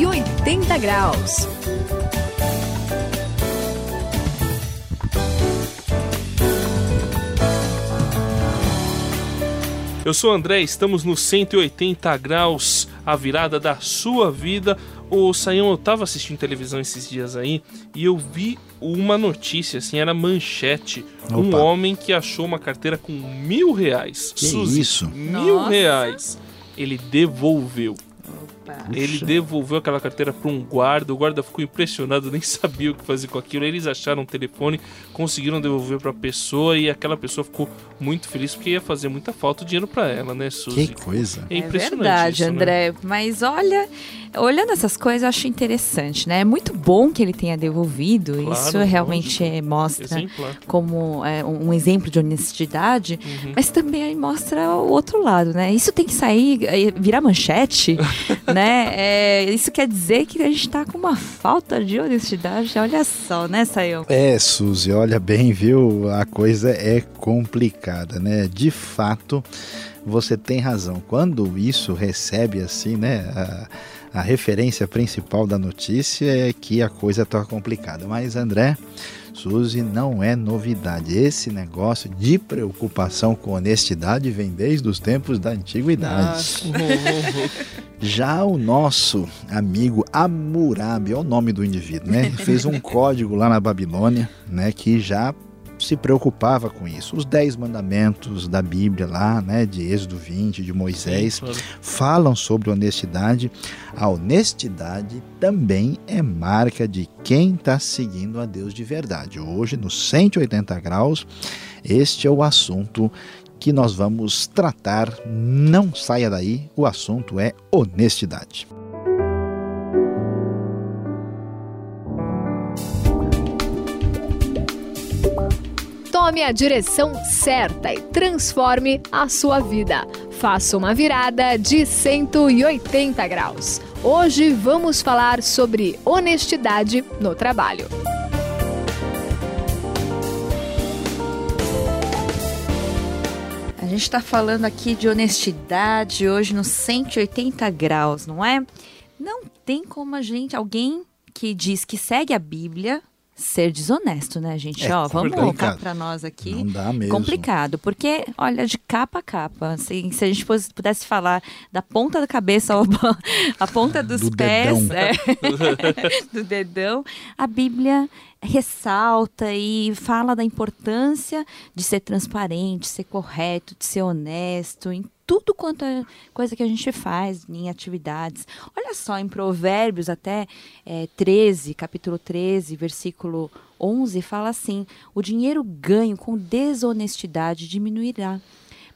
180 graus. Eu sou o André, estamos no 180 graus, a virada da sua vida. O Saião, eu tava assistindo televisão esses dias aí e eu vi uma notícia, assim, era manchete. Opa. Um homem que achou uma carteira com mil reais. Que Suzy, isso? Mil Nossa. reais. Ele devolveu. Ele devolveu aquela carteira para um guarda. O guarda ficou impressionado, nem sabia o que fazer com aquilo. Eles acharam o telefone, conseguiram devolver para a pessoa e aquela pessoa ficou muito feliz porque ia fazer muita falta o dinheiro para ela, né, Suzy? Que coisa. É É impressionante verdade, isso, né? André. Mas olha, olhando essas coisas, eu acho interessante, né? É muito bom que ele tenha devolvido. Claro, Isso realmente lógico. mostra Exemplar. como é, um um exemplo de honestidade. Uhum. Mas também aí mostra o outro lado, né? Isso tem que sair, eh, virar manchete, né? É, isso quer dizer que a gente tá com uma falta de honestidade. Olha só, né, Sayão? É, Suzy, olha bem, viu? A coisa é complicada, né? De fato, você tem razão. Quando isso recebe assim, né? A, a referência principal da notícia é que a coisa tá complicada. Mas, André, Suzy, não é novidade. Esse negócio de preocupação com honestidade vem desde os tempos da antiguidade. Ah, Já o nosso amigo Hammurabi, é o nome do indivíduo, né? Fez um código lá na Babilônia, né? Que já se preocupava com isso. Os dez mandamentos da Bíblia lá, né? De Êxodo 20, de Moisés, Sim, claro. falam sobre honestidade. A honestidade também é marca de quem está seguindo a Deus de verdade. Hoje, no 180 graus, este é o assunto que nós vamos tratar. Não saia daí, o assunto é honestidade. Tome a direção certa e transforme a sua vida. Faça uma virada de 180 graus. Hoje vamos falar sobre honestidade no trabalho. A gente está falando aqui de honestidade hoje nos 180 graus, não é? Não tem como a gente, alguém que diz que segue a Bíblia, ser desonesto, né, gente? É Ó, vamos complicado. colocar para nós aqui. Não dá mesmo. Complicado, porque, olha, de capa a capa, assim, se a gente pudesse falar da ponta da cabeça ao a ponta dos Do pés, é, do dedão, a Bíblia ressalta e fala da importância de ser transparente, ser correto, de ser honesto em tudo quanto é coisa que a gente faz em atividades. Olha só, em Provérbios até é, 13, capítulo 13, versículo 11, fala assim: o dinheiro ganho com desonestidade diminuirá.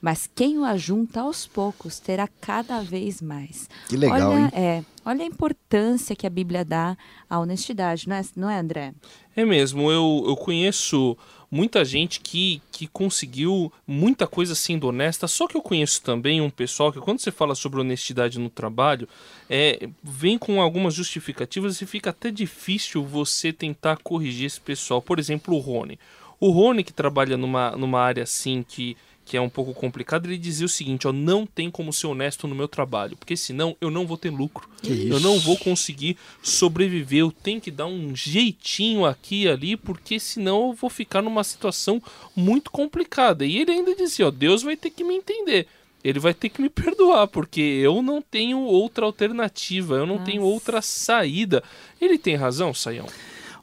Mas quem o ajunta aos poucos terá cada vez mais. Que legal, olha, hein? É, olha a importância que a Bíblia dá à honestidade, não é, não é André? É mesmo, eu, eu conheço muita gente que, que conseguiu muita coisa sendo honesta, só que eu conheço também um pessoal que quando você fala sobre honestidade no trabalho, é, vem com algumas justificativas e fica até difícil você tentar corrigir esse pessoal. Por exemplo, o Rony. O Rony que trabalha numa, numa área assim que, que é um pouco complicada, ele dizia o seguinte, ó, não tem como ser honesto no meu trabalho, porque senão eu não vou ter lucro. Que Eu isso? não vou conseguir sobreviver, eu tenho que dar um jeitinho aqui e ali, porque senão eu vou ficar numa situação muito complicada. E ele ainda dizia, ó, Deus vai ter que me entender. Ele vai ter que me perdoar, porque eu não tenho outra alternativa, eu não tenho outra saída. Ele tem razão, Saião?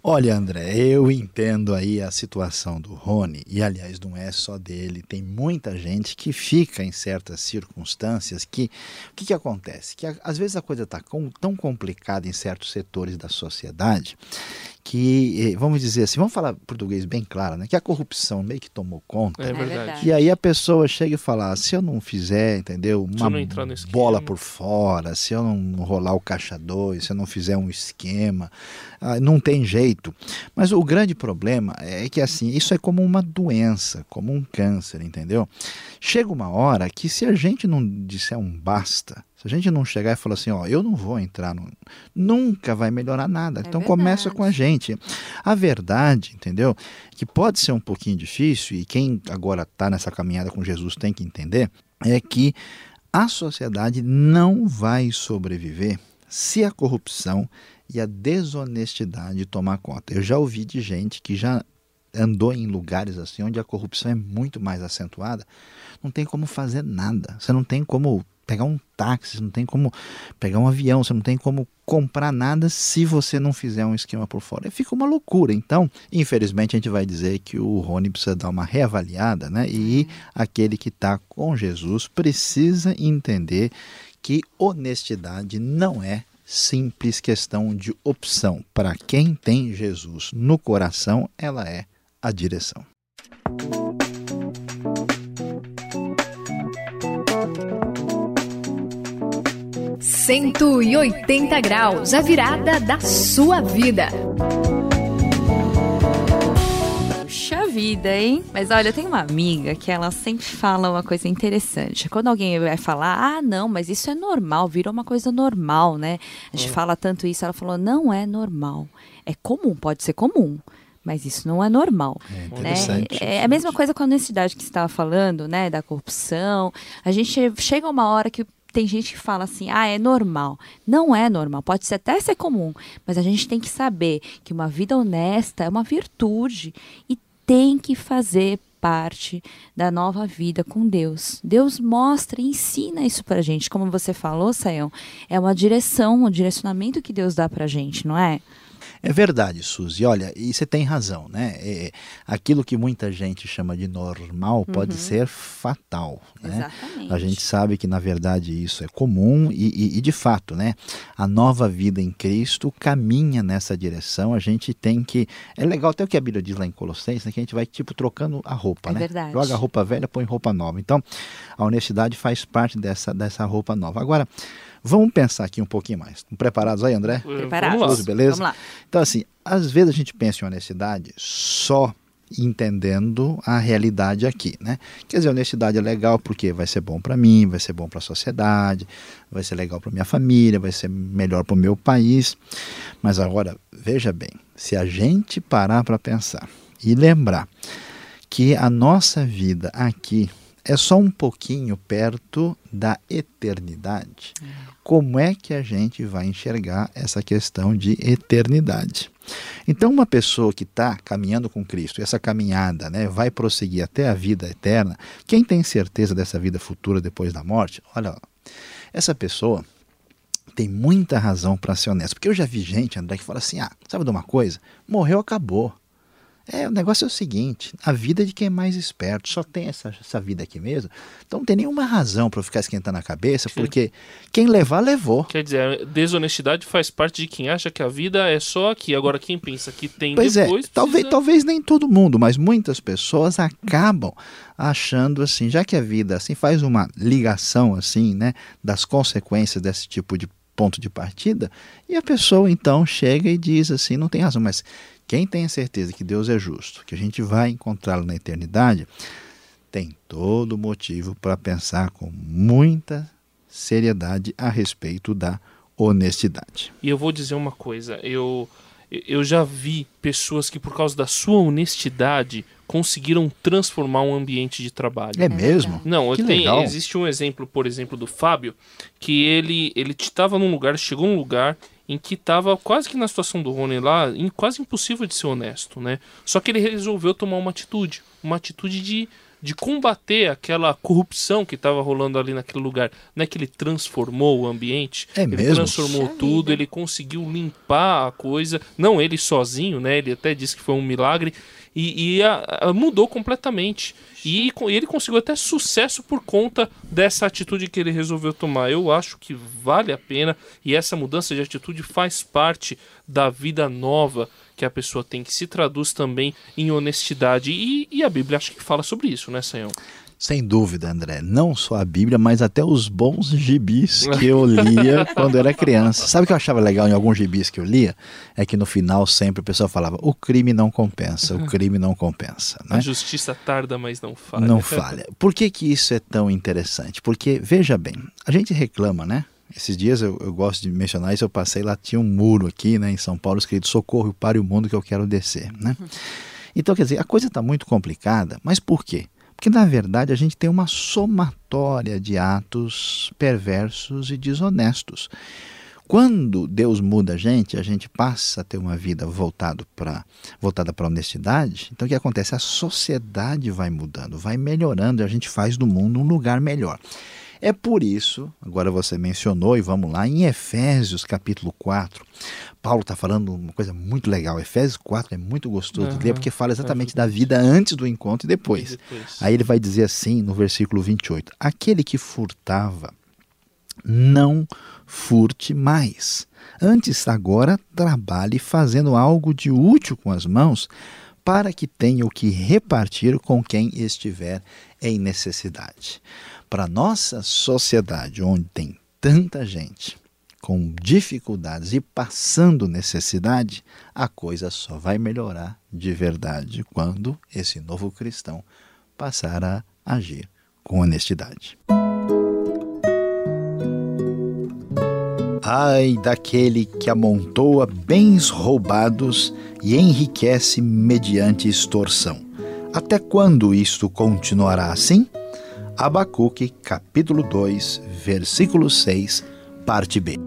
Olha, André, eu entendo aí a situação do Rony, e aliás, não é só dele, tem muita gente que fica em certas circunstâncias que. O que, que acontece? Que às vezes a coisa está tão complicada em certos setores da sociedade que, eh, vamos dizer assim, vamos falar português bem claro, né? Que a corrupção meio que tomou conta. É, É verdade. E aí a pessoa chega e fala: "Ah, se eu não fizer, entendeu? Se eu Uma não entrar no esquema." bola por fora, se eu não rolar o caixa 2, se eu não fizer um esquema, ah, não tem jeito. Mas o grande problema é que assim, isso é como uma doença, como um câncer, entendeu? Chega uma hora que se a gente não disser um basta, se a gente não chegar e falar assim, ó, eu não vou entrar no... Nunca vai melhorar nada. É então começa verdade. com a gente. A verdade, entendeu? Que pode ser um pouquinho difícil, e quem agora está nessa caminhada com Jesus tem que entender, é que a sociedade não vai sobreviver se a corrupção e a desonestidade tomar conta. Eu já ouvi de gente que já andou em lugares assim onde a corrupção é muito mais acentuada, não tem como fazer nada. Você não tem como pegar um táxi, você não tem como pegar um avião, você não tem como comprar nada se você não fizer um esquema por fora. E fica uma loucura. Então, infelizmente, a gente vai dizer que o Rony precisa dar uma reavaliada, né? E uhum. aquele que está com Jesus precisa entender que honestidade não é simples questão de opção. Para quem tem Jesus no coração, ela é a direção. 180 graus, a virada da sua vida. Puxa vida, hein? Mas olha, eu tenho uma amiga que ela sempre fala uma coisa interessante. Quando alguém vai falar, ah, não, mas isso é normal, virou uma coisa normal, né? A gente é. fala tanto isso, ela falou, não é normal. É comum, pode ser comum mas isso não é normal. É, né? é a mesma coisa com a honestidade que você estava falando, né? Da corrupção. A gente chega uma hora que tem gente que fala assim, ah, é normal. Não é normal, pode ser, até ser comum, mas a gente tem que saber que uma vida honesta é uma virtude e tem que fazer parte da nova vida com Deus. Deus mostra e ensina isso pra gente. Como você falou, Sayão, é uma direção, um direcionamento que Deus dá pra gente, não é? É verdade, Suzy. Olha, e você tem razão, né? É, aquilo que muita gente chama de normal pode uhum. ser fatal. Né? Exatamente. A gente sabe que, na verdade, isso é comum e, e, e, de fato, né? A nova vida em Cristo caminha nessa direção. A gente tem que. É legal até o que a Bíblia diz lá em Colossenses, né? que a gente vai, tipo, trocando a roupa, é né? Verdade. Joga a roupa velha, põe roupa nova. Então, a honestidade faz parte dessa, dessa roupa nova. Agora. Vamos pensar aqui um pouquinho mais. Estão preparados aí, André? Preparados. Vamos lá. beleza? Vamos lá. Então, assim, às vezes a gente pensa em honestidade só entendendo a realidade aqui, né? Quer dizer, honestidade é legal porque vai ser bom para mim, vai ser bom para a sociedade, vai ser legal para minha família, vai ser melhor para o meu país. Mas agora, veja bem, se a gente parar para pensar e lembrar que a nossa vida aqui é só um pouquinho perto da eternidade. Como é que a gente vai enxergar essa questão de eternidade? Então, uma pessoa que está caminhando com Cristo, essa caminhada né, vai prosseguir até a vida eterna, quem tem certeza dessa vida futura depois da morte? Olha, essa pessoa tem muita razão para ser honesta. Porque eu já vi gente, André, que fala assim: ah, sabe de uma coisa? Morreu, acabou. É, o negócio é o seguinte: a vida é de quem é mais esperto, só tem essa, essa vida aqui mesmo. Então não tem nenhuma razão para ficar esquentando a cabeça, porque quem levar, levou. Quer dizer, a desonestidade faz parte de quem acha que a vida é só aqui. Agora, quem pensa que tem pois é, depois. É, talvez, talvez nem todo mundo, mas muitas pessoas acabam achando assim, já que a vida assim faz uma ligação assim, né, das consequências desse tipo de ponto de partida, e a pessoa então chega e diz assim, não tem razão, mas quem tem a certeza que Deus é justo, que a gente vai encontrá-lo na eternidade, tem todo motivo para pensar com muita seriedade a respeito da honestidade. E eu vou dizer uma coisa, eu eu já vi pessoas que por causa da sua honestidade conseguiram transformar um ambiente de trabalho. É mesmo? Não, que tem, legal. existe um exemplo, por exemplo, do Fábio, que ele ele estava num lugar, chegou num lugar em que estava quase que na situação do Rony lá, quase impossível de ser honesto, né? Só que ele resolveu tomar uma atitude, uma atitude de, de combater aquela corrupção que estava rolando ali naquele lugar. Não é que ele transformou o ambiente, é ele mesmo? transformou tudo, ele conseguiu limpar a coisa, não ele sozinho, né? Ele até disse que foi um milagre e, e a, a mudou completamente. E ele conseguiu até sucesso por conta dessa atitude que ele resolveu tomar. Eu acho que vale a pena e essa mudança de atitude faz parte da vida nova que a pessoa tem, que se traduz também em honestidade. E, e a Bíblia acho que fala sobre isso, né, Senhor? Sem dúvida, André. Não só a Bíblia, mas até os bons gibis que eu lia quando era criança. Sabe o que eu achava legal em alguns gibis que eu lia? É que no final sempre o pessoal falava: o crime não compensa, o crime não compensa. Né? A justiça tarda, mas não falha. Não falha. Por que, que isso é tão interessante? Porque, veja bem, a gente reclama, né? Esses dias eu, eu, gosto de mencionar isso, eu passei lá, tinha um muro aqui né, em São Paulo escrito Socorro, pare o mundo que eu quero descer. Né? Então, quer dizer, a coisa está muito complicada, mas por quê? Porque, na verdade, a gente tem uma somatória de atos perversos e desonestos. Quando Deus muda a gente, a gente passa a ter uma vida voltado pra, voltada para a honestidade. Então o que acontece? A sociedade vai mudando, vai melhorando e a gente faz do mundo um lugar melhor. É por isso, agora você mencionou, e vamos lá, em Efésios capítulo 4, Paulo está falando uma coisa muito legal. Efésios 4 é muito gostoso uhum, de ler, porque fala exatamente da vida antes do encontro e depois. e depois. Aí ele vai dizer assim no versículo 28: Aquele que furtava, não furte mais. Antes, agora, trabalhe fazendo algo de útil com as mãos, para que tenha o que repartir com quem estiver em necessidade. Para nossa sociedade, onde tem tanta gente com dificuldades e passando necessidade, a coisa só vai melhorar de verdade quando esse novo cristão passar a agir com honestidade. Ai daquele que amontoa bens roubados e enriquece mediante extorsão. Até quando isto continuará assim? Abacuque, capítulo 2, versículo 6, parte B.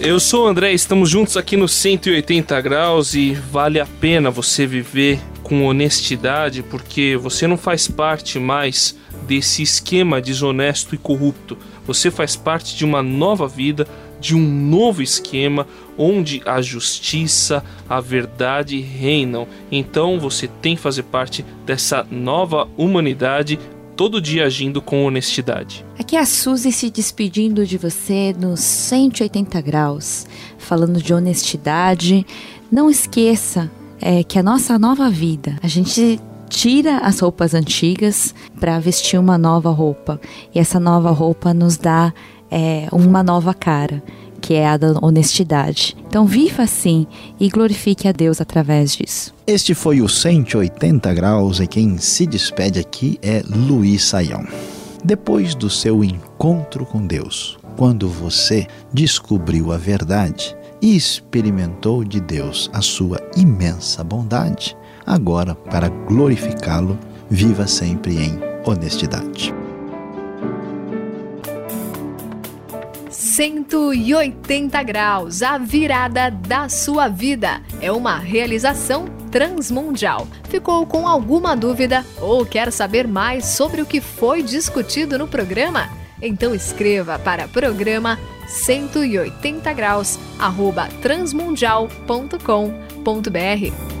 Eu sou o André, estamos juntos aqui no 180 graus e vale a pena você viver com honestidade, porque você não faz parte mais desse esquema desonesto e corrupto. Você faz parte de uma nova vida, de um novo esquema onde a justiça, a verdade reinam. Então você tem que fazer parte dessa nova humanidade, todo dia agindo com honestidade. Aqui é a Suzy se despedindo de você nos 180 graus, falando de honestidade. Não esqueça é que a nossa nova vida, a gente tira as roupas antigas para vestir uma nova roupa. E essa nova roupa nos dá é, uma nova cara, que é a da honestidade. Então viva assim e glorifique a Deus através disso. Este foi o 180 graus e quem se despede aqui é Luiz Saião. Depois do seu encontro com Deus, quando você descobriu a verdade, e experimentou de Deus a sua imensa bondade, agora, para glorificá-lo, viva sempre em honestidade. 180 graus, a virada da sua vida. É uma realização transmundial. Ficou com alguma dúvida ou quer saber mais sobre o que foi discutido no programa? Então escreva para programa 180 graus arroba transmundial.com.br